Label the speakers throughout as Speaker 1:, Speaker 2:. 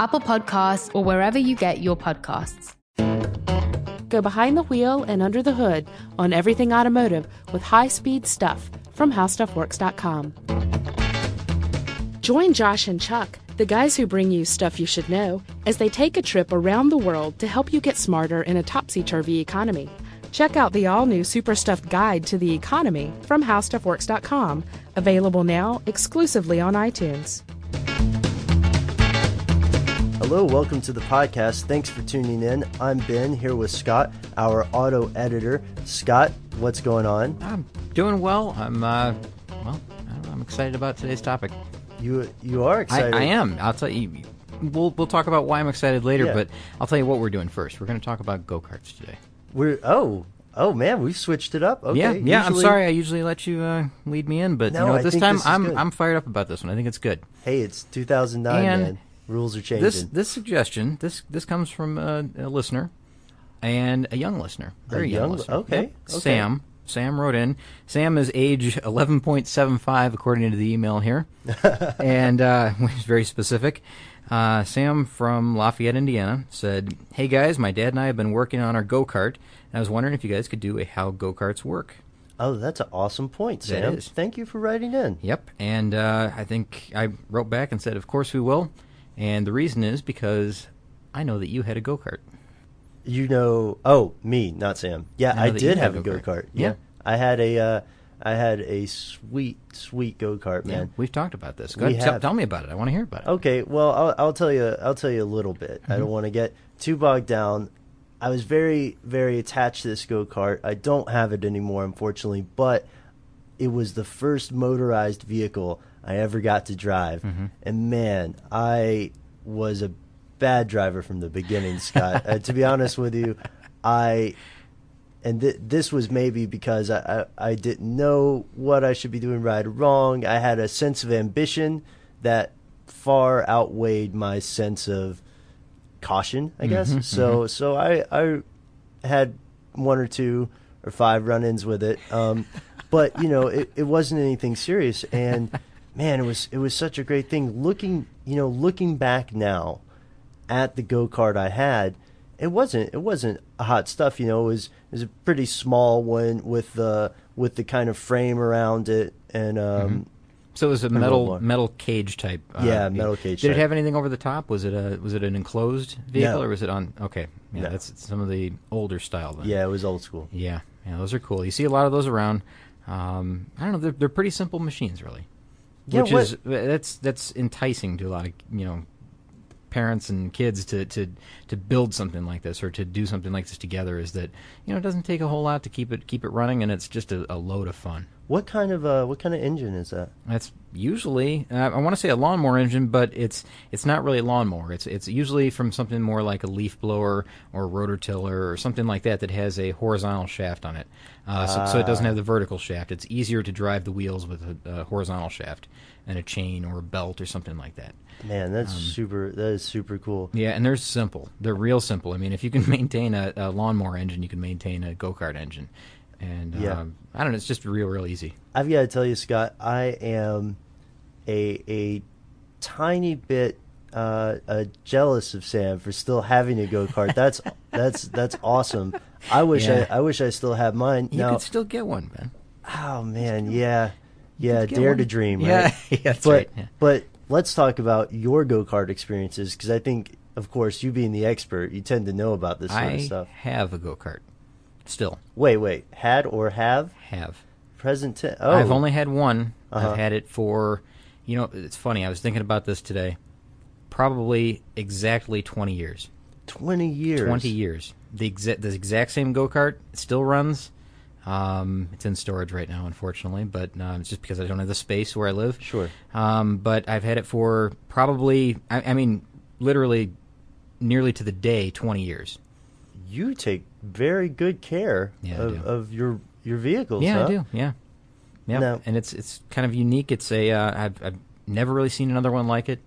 Speaker 1: Apple Podcasts, or wherever you get your podcasts.
Speaker 2: Go behind the wheel and under the hood on everything automotive with high speed stuff from howstuffworks.com. Join Josh and Chuck, the guys who bring you stuff you should know, as they take a trip around the world to help you get smarter in a topsy turvy economy. Check out the all new Super Stuffed Guide to the Economy from HowStuffWorks.com, available now exclusively on iTunes.
Speaker 3: Hello, welcome to the podcast. Thanks for tuning in. I'm Ben here with Scott, our auto editor. Scott, what's going on?
Speaker 4: I'm doing well. I'm uh, well. I am excited about today's topic.
Speaker 3: You you are excited.
Speaker 4: I, I, am. I'll tell you. We'll we'll talk about why I'm excited later, yeah. but I'll tell you what we're doing first. We're going to talk about go karts today.
Speaker 3: We're oh Oh man, we've switched it up. Okay,
Speaker 4: yeah, yeah. Usually... I'm sorry. I usually let you uh, lead me in, but no, you know, this time this I'm good. I'm fired up about this one. I think it's good.
Speaker 3: Hey, it's 2009, and man. Rules are changing.
Speaker 4: This this suggestion this this comes from a, a listener and a young listener, very young, young, listener.
Speaker 3: Okay, yep.
Speaker 4: okay, Sam. Sam wrote in. Sam is age 11.75 according to the email here, and uh, which is very specific. Uh, Sam from Lafayette, Indiana, said, "Hey guys, my dad and I have been working on our go kart, and I was wondering if you guys could do a how go karts work."
Speaker 3: Oh, that's an awesome point, Sam. Thank you for writing in.
Speaker 4: Yep, and uh, I think I wrote back and said, "Of course we will." And the reason is because I know that you had a go kart.
Speaker 3: You know, oh, me, not Sam. Yeah, I, I did have a go kart. Yeah. yeah. I had a, uh, I had a sweet, sweet go kart, man. Yeah,
Speaker 4: we've talked about this. Go ahead, tell, tell, me about it. I want to hear about it.
Speaker 3: Okay, well, I'll, I'll tell you. I'll tell you a little bit. Mm-hmm. I don't want to get too bogged down. I was very, very attached to this go kart. I don't have it anymore, unfortunately, but it was the first motorized vehicle I ever got to drive. Mm-hmm. And man, I was a bad driver from the beginning, Scott. uh, to be honest with you, I and th- this was maybe because I, I, I didn't know what I should be doing right or wrong. I had a sense of ambition that far outweighed my sense of caution, I guess. Mm-hmm, so mm-hmm. so I I had one or two or five run-ins with it. Um, but you know, it, it wasn't anything serious and man, it was it was such a great thing. Looking, you know, looking back now at the go kart I had, it wasn't it wasn't hot stuff. You know, it was it was a pretty small one with the with the kind of frame around it and. Um, mm-hmm.
Speaker 4: So it was a metal metal cage type.
Speaker 3: Uh, yeah, metal cage.
Speaker 4: Did
Speaker 3: type.
Speaker 4: it have anything over the top? Was it a was it an enclosed vehicle no. or was it on? Okay, yeah, no. that's some of the older style. Then.
Speaker 3: Yeah, it was old school.
Speaker 4: Yeah, yeah, those are cool. You see a lot of those around. Um, I don't know. They're they're pretty simple machines, really yeah, which what? is that's that's enticing to a lot of you know parents and kids to, to to build something like this or to do something like this together is that you know it doesn't take a whole lot to keep it keep it running and it's just a, a load of fun.
Speaker 3: What kind of uh, what kind of engine is that?
Speaker 4: That's usually uh, I want to say a lawnmower engine, but it's it's not really a lawnmower. It's it's usually from something more like a leaf blower or a rototiller or something like that that has a horizontal shaft on it. Uh, so, so it doesn't have the vertical shaft. It's easier to drive the wheels with a, a horizontal shaft and a chain or a belt or something like that.
Speaker 3: Man, that's super. That is super cool.
Speaker 4: Yeah, and they're simple. They're real simple. I mean, if you can maintain a, a lawnmower engine, you can maintain a go kart engine. And
Speaker 3: Yeah.
Speaker 4: um, I don't know, it's just real, real easy.
Speaker 3: I've got to tell you, Scott, I am a a tiny bit uh, uh, jealous of Sam for still having a go kart. That's that's that's awesome. I wish
Speaker 4: Yeah.
Speaker 3: I I wish I still had mine.
Speaker 4: You
Speaker 3: now,
Speaker 4: could still get one, man.
Speaker 3: oh man, yeah, yeah, dare
Speaker 4: one.
Speaker 3: to dream,
Speaker 4: Yeah,
Speaker 3: right?
Speaker 4: yeah, that's
Speaker 3: but
Speaker 4: right, yeah.
Speaker 3: but let's talk about your go kart experiences because I think, of course, you being the expert, you tend to know about this sort
Speaker 4: I
Speaker 3: of stuff.
Speaker 4: I have a go kart. Still
Speaker 3: Wait, wait, had or have
Speaker 4: have.
Speaker 3: present tense? Oh,
Speaker 4: I've only had one.
Speaker 3: Uh-huh.
Speaker 4: I've had it for, you know, it's funny. I was thinking about this today. Probably exactly 20 years.
Speaker 3: twenty years.
Speaker 4: 20 years. The exa- the exact same go kart still runs. Um, it's in storage right now, unfortunately, but uh, it's just because I don't have the space where I live.
Speaker 3: Sure.
Speaker 4: Um, but I've had it for probably, I, I mean, literally, nearly to the day, 20 years.
Speaker 3: You take very good care
Speaker 4: Yeah,
Speaker 3: of, of your your vehicles.
Speaker 4: Yeah,
Speaker 3: huh?
Speaker 4: I do. Yeah, yeah.
Speaker 3: Now-
Speaker 4: and it's it's kind of unique. It's a uh, I've, I've never really seen another one like it.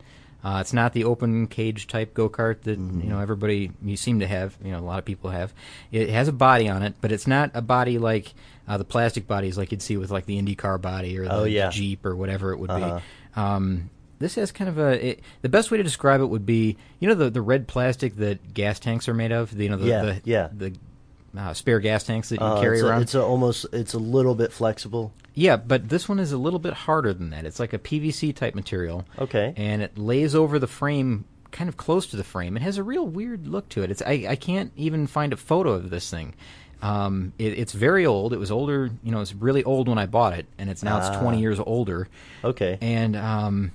Speaker 4: Uh, it's not the open cage type go kart that
Speaker 3: Mm-hmm.
Speaker 4: you know everybody you seem to have. You know, a lot of people have. It has a body on it, but it's not a body like uh, the plastic bodies like you'd see with like the IndyCar body or the
Speaker 3: Oh, yeah.
Speaker 4: Jeep or whatever it would
Speaker 3: Uh-huh.
Speaker 4: be. Um, this has kind of a. It, the best way to describe it would be you know the the red plastic that gas tanks are made of. The, you know the
Speaker 3: Yeah,
Speaker 4: the,
Speaker 3: yeah.
Speaker 4: the uh, spare gas tanks that you
Speaker 3: Uh,
Speaker 4: carry
Speaker 3: it's a-
Speaker 4: around.
Speaker 3: it's a almost it's a little bit flexible.
Speaker 4: Yeah, but this one is a little bit harder than that. It's like a PVC type material.
Speaker 3: Okay.
Speaker 4: And it lays over the frame kind of close to the frame. It has a real weird look to it. It's I, I can't even find a photo of this thing. Um, it, it's very old. It was older, you know, it's really old when I bought it, and it's now
Speaker 3: Ah.
Speaker 4: it's 20 years older.
Speaker 3: Okay.
Speaker 4: And um,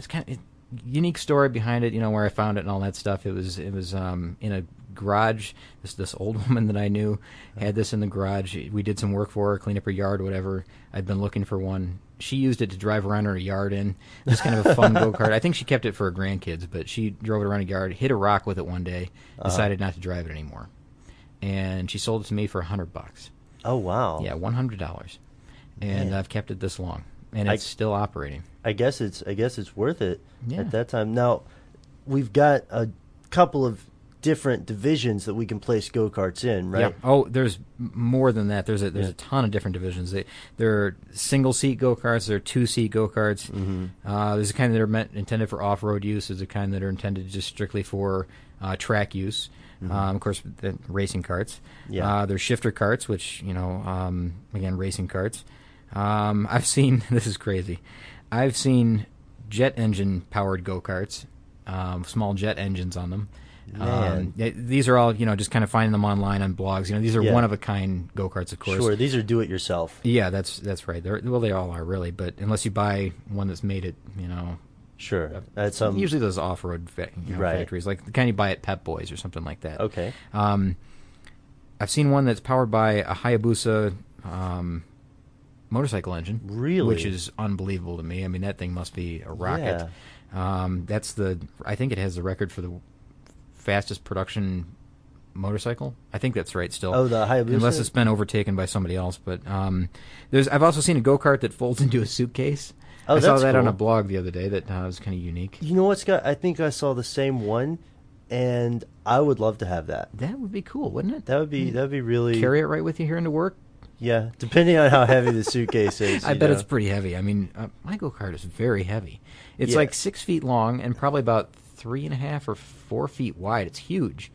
Speaker 4: it's kind of unique story behind it. You know where I found it and all that stuff. It was it was um, in a garage. This this old woman that I knew had this in the garage. We did some work for her, clean up her yard, whatever. I'd been looking for one. She used it to drive around her yard in. Just kind of a fun go kart. I think she kept it for her grandkids, but she drove it around a yard, hit a rock with it one day, decided not to drive it anymore, and she sold it to me for a hundred bucks.
Speaker 3: Oh wow.
Speaker 4: Yeah, one hundred dollars, and
Speaker 3: Man.
Speaker 4: I've kept it this long, and
Speaker 3: I-
Speaker 4: it's still operating.
Speaker 3: I guess it's I guess it's worth it
Speaker 4: Yeah.
Speaker 3: at that time. Now, we've got a couple of different divisions that we can place go karts in, right?
Speaker 4: Yeah. Oh, there's more than that. There's a there's a ton of different divisions. They, there are single seat go karts. There are two seat go karts.
Speaker 3: Mm-hmm.
Speaker 4: Uh, there's a kind that are meant intended for off road use. There's a kind that are intended just strictly for uh, track use. Um, of course, the racing karts.
Speaker 3: Mm-hmm. Yeah.
Speaker 4: Uh, there's shifter karts, which you know, um, again, racing karts. Um, I've seen this is crazy. I've seen jet engine powered go karts, um, small jet engines on them. Um, these are all you know, just kind of finding them online on blogs. You know, these are
Speaker 3: Yeah.
Speaker 4: one of a kind go karts, of course.
Speaker 3: Sure, these are do it yourself.
Speaker 4: Yeah, that's that's right. They're, well, they all are really, but unless you buy one that's made it, you know,
Speaker 3: Sure. That's some
Speaker 4: usually those off road fa- you know,
Speaker 3: Right.
Speaker 4: factories, like the kind you buy at Pep Boys or something like that.
Speaker 3: Okay.
Speaker 4: Um, I've seen one that's powered by a Hayabusa um, motorcycle engine.
Speaker 3: Really?
Speaker 4: Which is unbelievable to me. I mean, that thing must be a rocket. Um, that's the. I think it has the record for the fastest production motorcycle. I think that's right. Still.
Speaker 3: Oh, the Hayabusa?
Speaker 4: Unless it's been overtaken by somebody else. But um, there's. I've also seen a go kart that folds into a suitcase.
Speaker 3: Oh,
Speaker 4: I saw that on a blog the other day. That uh, was kind of unique.
Speaker 3: You know what, Scott? I think I saw the same one, and I would love to have that.
Speaker 4: That would be cool, wouldn't it?
Speaker 3: That would be that would be really
Speaker 4: Carry it right with you here into work.
Speaker 3: Yeah. Depending on how heavy the suitcase is,
Speaker 4: I bet
Speaker 3: know.
Speaker 4: it's pretty heavy. I mean, uh, my go kart is very heavy. It's
Speaker 3: Yeah.
Speaker 4: like six feet long and probably about three and a half or four feet wide. It's huge,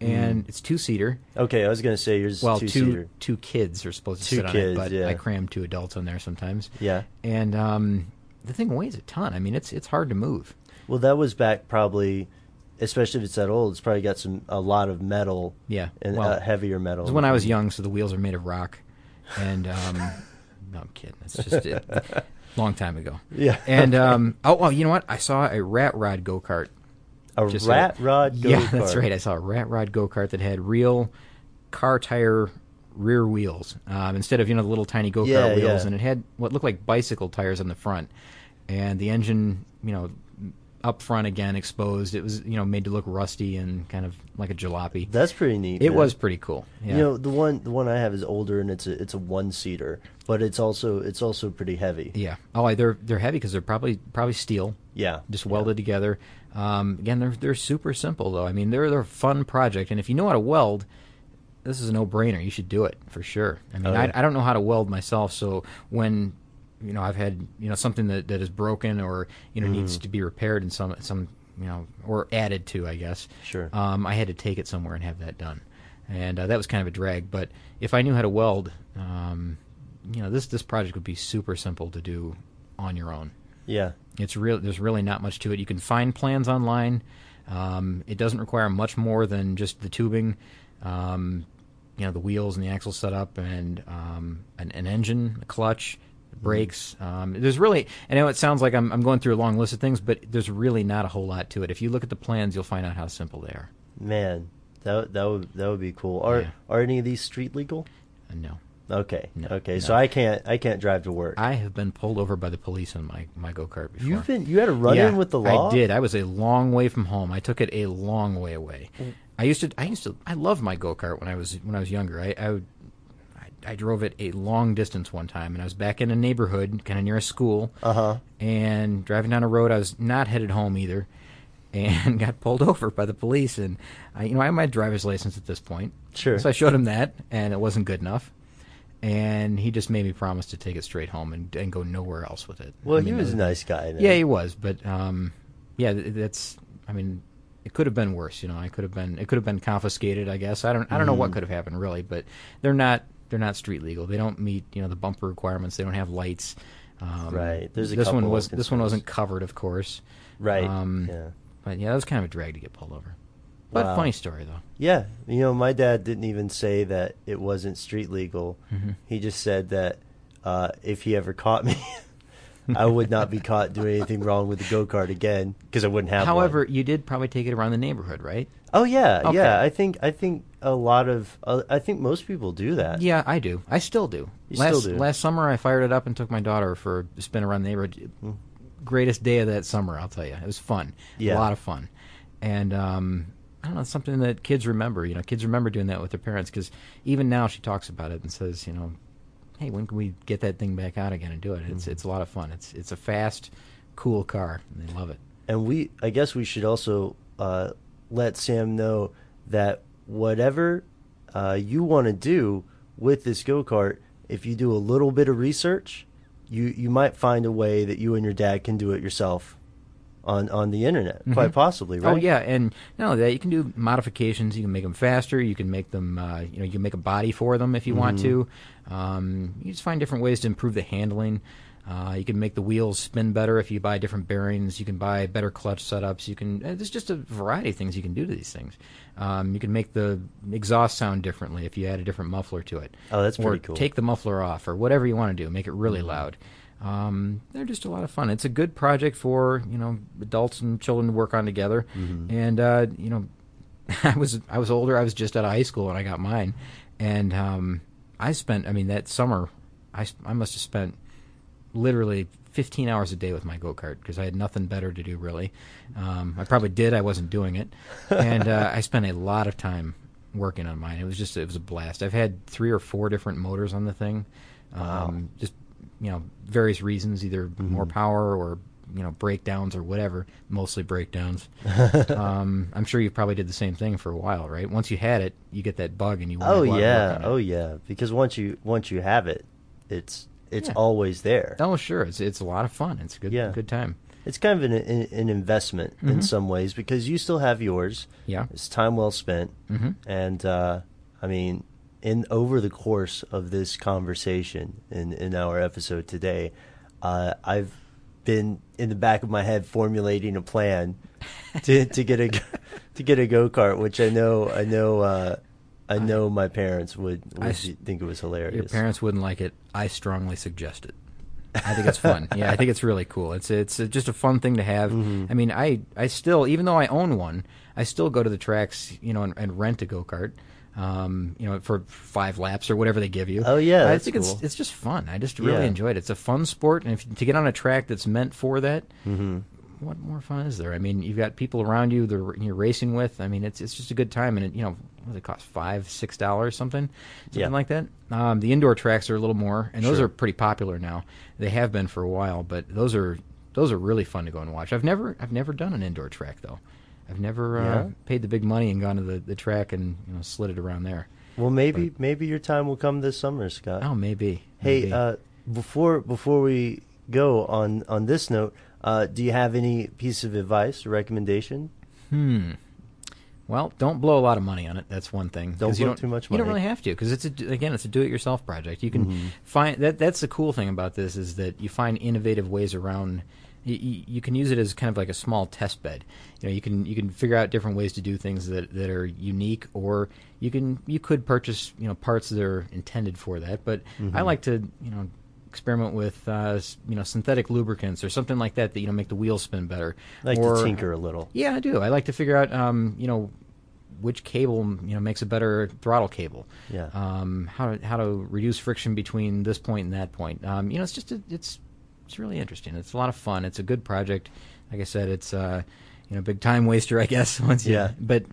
Speaker 4: and it's two seater.
Speaker 3: Okay, I was gonna say yours
Speaker 4: Well,
Speaker 3: two
Speaker 4: two kids are supposed to
Speaker 3: Two
Speaker 4: sit on
Speaker 3: kids,
Speaker 4: it, but
Speaker 3: yeah.
Speaker 4: I cram two adults on there sometimes.
Speaker 3: Yeah.
Speaker 4: and um, the thing weighs a ton. I mean, it's it's hard to move.
Speaker 3: Well, that was back probably, especially if it's that old. It's probably got some a lot of metal.
Speaker 4: Yeah,
Speaker 3: and
Speaker 4: well,
Speaker 3: uh, heavier metal.
Speaker 4: It was when I was young, so the wheels are made of rock, and um, no, I'm kidding. It's just it. long time ago.
Speaker 3: Yeah.
Speaker 4: and um, oh, oh, you know what? I saw a rat rod go kart.
Speaker 3: A
Speaker 4: Just
Speaker 3: rat rod
Speaker 4: Yeah, that's right. I saw a rat rod go kart that had real car tire rear wheels um, instead of you know the little tiny go kart
Speaker 3: Yeah,
Speaker 4: wheels,
Speaker 3: yeah.
Speaker 4: and it had what looked like bicycle tires on the front. and the engine, you know, up front again exposed. It was you know made to look rusty and kind of like a jalopy.
Speaker 3: That's pretty neat.
Speaker 4: It
Speaker 3: man.
Speaker 4: was pretty cool. Yeah.
Speaker 3: You know, the one the one I have is older and it's a it's a one seater, but it's also it's also pretty heavy.
Speaker 4: yeah. Oh, they're they're heavy because they're probably probably steel.
Speaker 3: Yeah.
Speaker 4: just welded together. Um, again, they're they're super simple though. I mean, they're they're a fun project, and if you know how to weld, this is a no brainer. You should do it for sure. I mean,
Speaker 3: Oh, yeah.
Speaker 4: I, I don't know how to weld myself, so when you know I've had you know something that, that is broken or you know needs
Speaker 3: Mm-hmm.
Speaker 4: to be repaired in some some you know or added to, I guess.
Speaker 3: Sure.
Speaker 4: Um, I had to take it somewhere and have that done, and uh, that was kind of a drag. But if I knew how to weld, um, you know, this this project would be super simple to do on your own.
Speaker 3: Yeah.
Speaker 4: It's real. There's really not much to it. You can find plans online. Um, it doesn't require much more than just the tubing, um, you know, the wheels and the axle setup, and um, an, an engine, a clutch, brakes. Um, there's really. I know it sounds like I'm, I'm going through a long list of things, but there's really not a whole lot to it. If you look at the plans, you'll find out how simple they are.
Speaker 3: Man, that that would that would be cool. Are
Speaker 4: Yeah.
Speaker 3: are any of these street legal?
Speaker 4: Uh, no.
Speaker 3: Okay.
Speaker 4: No,
Speaker 3: okay.
Speaker 4: no.
Speaker 3: So I can't I can't drive to work.
Speaker 4: I have been pulled over by the police on my, my go kart before.
Speaker 3: You've been you had a run
Speaker 4: yeah,
Speaker 3: in with the law.
Speaker 4: I did. I was a long way from home. I took it a long way away. I used to. I used to. I loved my go kart when I was when I was younger. I I, would, I drove it a long distance one time, and I was back in a neighborhood, kind of near a school.
Speaker 3: Uh huh.
Speaker 4: And driving down a road, I was not headed home either, and got pulled over by the police. And I, you know, I have my driver's license at this point.
Speaker 3: Sure.
Speaker 4: So I showed him that, and it wasn't good enough. And he just made me promise to take it straight home and, and go nowhere else with it.
Speaker 3: Well,
Speaker 4: I
Speaker 3: he was a nice guy. Then.
Speaker 4: yeah, he was, but um, yeah, th- that's. I mean, it could have been worse. You know, I could have been. It could have been confiscated. I guess. I don't. I don't know
Speaker 3: Mm-hmm.
Speaker 4: what could have happened really, but they're not. They're not street legal. They don't meet. You know, the bumper requirements. They don't have lights. Um,
Speaker 3: Right. There's a
Speaker 4: this one was this one wasn't covered, of course.
Speaker 3: Right.
Speaker 4: Um,
Speaker 3: yeah.
Speaker 4: But yeah, that was kind of a drag to get pulled over. But
Speaker 3: Wow.
Speaker 4: funny story though.
Speaker 3: Yeah, you know, my dad didn't even say that it wasn't street legal.
Speaker 4: Mm-hmm.
Speaker 3: He just said that uh, if he ever caught me, I would not be caught doing anything wrong with the go kart again because I wouldn't have.
Speaker 4: However,
Speaker 3: one.
Speaker 4: you did probably take it around the neighborhood, right?
Speaker 3: oh yeah,
Speaker 4: Okay.
Speaker 3: yeah. I think I think a lot of uh, I think most people do that.
Speaker 4: Yeah, I do. I still do.
Speaker 3: You
Speaker 4: last
Speaker 3: still do.
Speaker 4: last summer, I fired it up and took my daughter for a spin around the neighborhood. Greatest day of that summer, I'll tell you. It was fun.
Speaker 3: Yeah.
Speaker 4: a lot of fun, and um, I don't know, it's something that kids remember. You know, kids remember doing that with their parents because even now she talks about it and says, you know, hey, when can we get that thing back out again and do it? It's
Speaker 3: Mm-hmm.
Speaker 4: it's a lot of fun. It's it's a fast, cool car, and they love it.
Speaker 3: And we, I guess, we should also uh, let Sam know that whatever uh, you want to do with this go kart, if you do a little bit of research, you you might find a way that you and your dad can do it yourself on on the internet, quite possibly, right?
Speaker 4: Oh yeah, and not only that, you can do modifications. You can make them faster. You can make them, uh, you know, you can make a body for them if you want to. Um, you just find different ways to improve the handling. Uh, you can make the wheels spin better if you buy different bearings. You can buy better clutch setups. You can. Uh, there's just a variety of things you can do to these things. Um, you can make the exhaust sound differently if you add a different muffler to it.
Speaker 3: Oh, that's
Speaker 4: or
Speaker 3: cool.
Speaker 4: Take the muffler off, or whatever you want to do. Make it really loud. Um, they're just a lot of fun. It's a good project for you know adults and children to work on together. And uh, you know, I was I was older. I was just out of high school when I got mine, and um, I spent. I mean, that summer, I I must have spent literally 15 hours a day with my go kart because I had nothing better to do really. Um, I probably did. I wasn't doing it, and uh, I spent a lot of time working on mine. It was just it was a blast. I've had three or four different motors on the thing. Um, Just you know various reasons, either more power or you know breakdowns or whatever. Mostly breakdowns. um, I'm sure you probably did the same thing for a while, right? Once you had it, you get that bug and you.
Speaker 3: Oh
Speaker 4: go out and work
Speaker 3: yeah, oh yeah. Because once you once you have it, it's it's
Speaker 4: Yeah.
Speaker 3: always there.
Speaker 4: Oh, sure. It's it's a lot of fun. It's a good
Speaker 3: Yeah.
Speaker 4: good time.
Speaker 3: It's kind of an an, an investment in some ways because you still have yours.
Speaker 4: Mm-hmm. Yeah.
Speaker 3: It's time well spent.
Speaker 4: Mhm.
Speaker 3: And uh, I mean, in over the course of this conversation in in our episode today, uh, I've been in the back of my head formulating a plan to to get a to get a go kart, which I know I know uh, I know my parents would, would
Speaker 4: I
Speaker 3: think it was hilarious.
Speaker 4: Your parents wouldn't like it. I strongly suggest it. I think it's fun. yeah, I think it's really cool. It's it's just a fun thing to have.
Speaker 3: Mm-hmm.
Speaker 4: I mean, I I still even though I own one, I still go to the tracks, you know, and, and rent a go kart. Um, you know, for five laps or whatever they give you.
Speaker 3: Oh, yeah,
Speaker 4: I think
Speaker 3: cool.
Speaker 4: it's it's just fun. I just really
Speaker 3: Yeah.
Speaker 4: enjoyed it. It's a fun sport, and if to get on a track that's meant for that,
Speaker 3: Mm-hmm.
Speaker 4: what more fun is there? I mean, you've got people around you that you're racing with. I mean, it's it's just a good time, and it, you know, what does it cost? Five, six dollars, something, something
Speaker 3: Yeah.
Speaker 4: like that. Um, the indoor tracks are a little more, and those
Speaker 3: Sure.
Speaker 4: are pretty popular now. They have been for a while, but those are those are really fun to go and watch. I've never I've never done an indoor track though. I've never uh,
Speaker 3: Yeah?
Speaker 4: paid the big money and gone to the, the track and you know slid it around there.
Speaker 3: Well, maybe maybe your time will come this summer, Scott.
Speaker 4: Oh, maybe.
Speaker 3: Hey,
Speaker 4: maybe.
Speaker 3: uh, before before we go on on this note, uh, do you have any piece of advice or recommendation?
Speaker 4: Hmm. Well, don't blow a lot of money on it. That's one thing.
Speaker 3: Don't blow too much money.
Speaker 4: You don't really have to because it's a, again, it's a do-it-yourself project. You can
Speaker 3: Mhm.
Speaker 4: find that. That's the cool thing about this is that you find innovative ways around. You, you can use it as kind of like a small test bed. You know, you can you can figure out different ways to do things that, that are unique, or you can you could purchase you know parts that are intended for that. But I
Speaker 3: Mhm.
Speaker 4: like to you know experiment with uh, you know synthetic lubricants or something like that that you know make the wheels spin better.
Speaker 3: I Like
Speaker 4: or,
Speaker 3: to tinker a little.
Speaker 4: yeah, I do. I like to figure out, um, you know, which cable you know makes a better throttle cable.
Speaker 3: Yeah.
Speaker 4: Um, how to how to reduce friction between this point and that point. Um, you know, it's just a, it's it's really interesting. It's a lot of fun. It's a good project. Like I said, it's uh, you know, big time waster, I guess. Once you,
Speaker 3: Yeah.
Speaker 4: But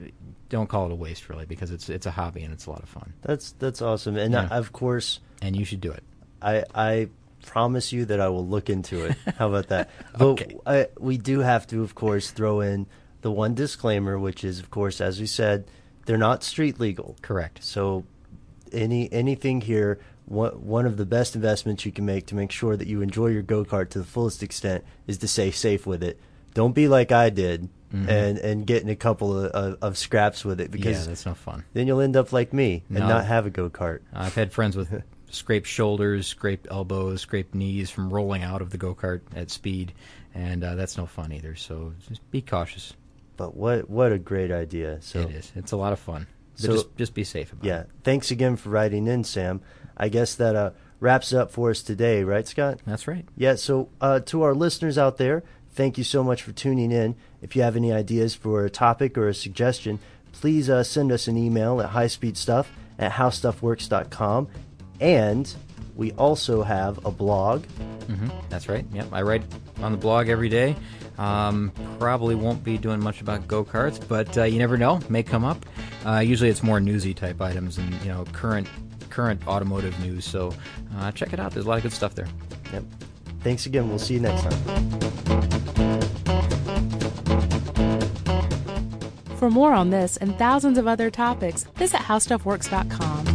Speaker 4: don't call it a waste, really, because it's it's a hobby and it's a lot of fun.
Speaker 3: That's that's awesome, and
Speaker 4: Yeah.
Speaker 3: I, of course,
Speaker 4: and you should do it.
Speaker 3: I I promise you that I will look into it. How about that? But
Speaker 4: Okay.
Speaker 3: I, we do have to, of course, throw in the one disclaimer, which is, of course, as we said, they're not street legal.
Speaker 4: Correct.
Speaker 3: So, any anything here, one one of the best investments you can make to make sure that you enjoy your go kart to the fullest extent is to stay safe with it. Don't be like I did.
Speaker 4: Mhm.
Speaker 3: And and get in a couple of, of, of scraps with it because
Speaker 4: yeah, that's no fun.
Speaker 3: then you'll end up like me and
Speaker 4: No.
Speaker 3: not have a go kart.
Speaker 4: I've had friends with scraped shoulders, scraped elbows, scraped knees from rolling out of the go kart at speed, and uh, that's no fun either. So just be cautious.
Speaker 3: But what what a great idea! So
Speaker 4: it is. It's a lot of fun. But
Speaker 3: So-
Speaker 4: just just be safe about
Speaker 3: Yeah.
Speaker 4: it.
Speaker 3: Thanks again for writing in, Sam. I guess that uh, wraps it up for us today, right, Scott?
Speaker 4: That's right.
Speaker 3: Yeah. So uh, to our listeners out there, thank you so much for tuning in. If you have any ideas for a topic or a suggestion, please uh, send us an email at highspeedstuff at howstuffworks.com. And we also have a blog.
Speaker 4: hmm That's right. Yep, I write on the blog every day. Um, probably won't be doing much about go karts, but uh, you never know. May come up. Uh, usually, it's more newsy type items and you know current current automotive news. So uh, check it out. There's a lot of good stuff there.
Speaker 3: Yep. Thanks again. We'll see you next time.
Speaker 2: For more on this and thousands of other topics, visit howstuffworks.com.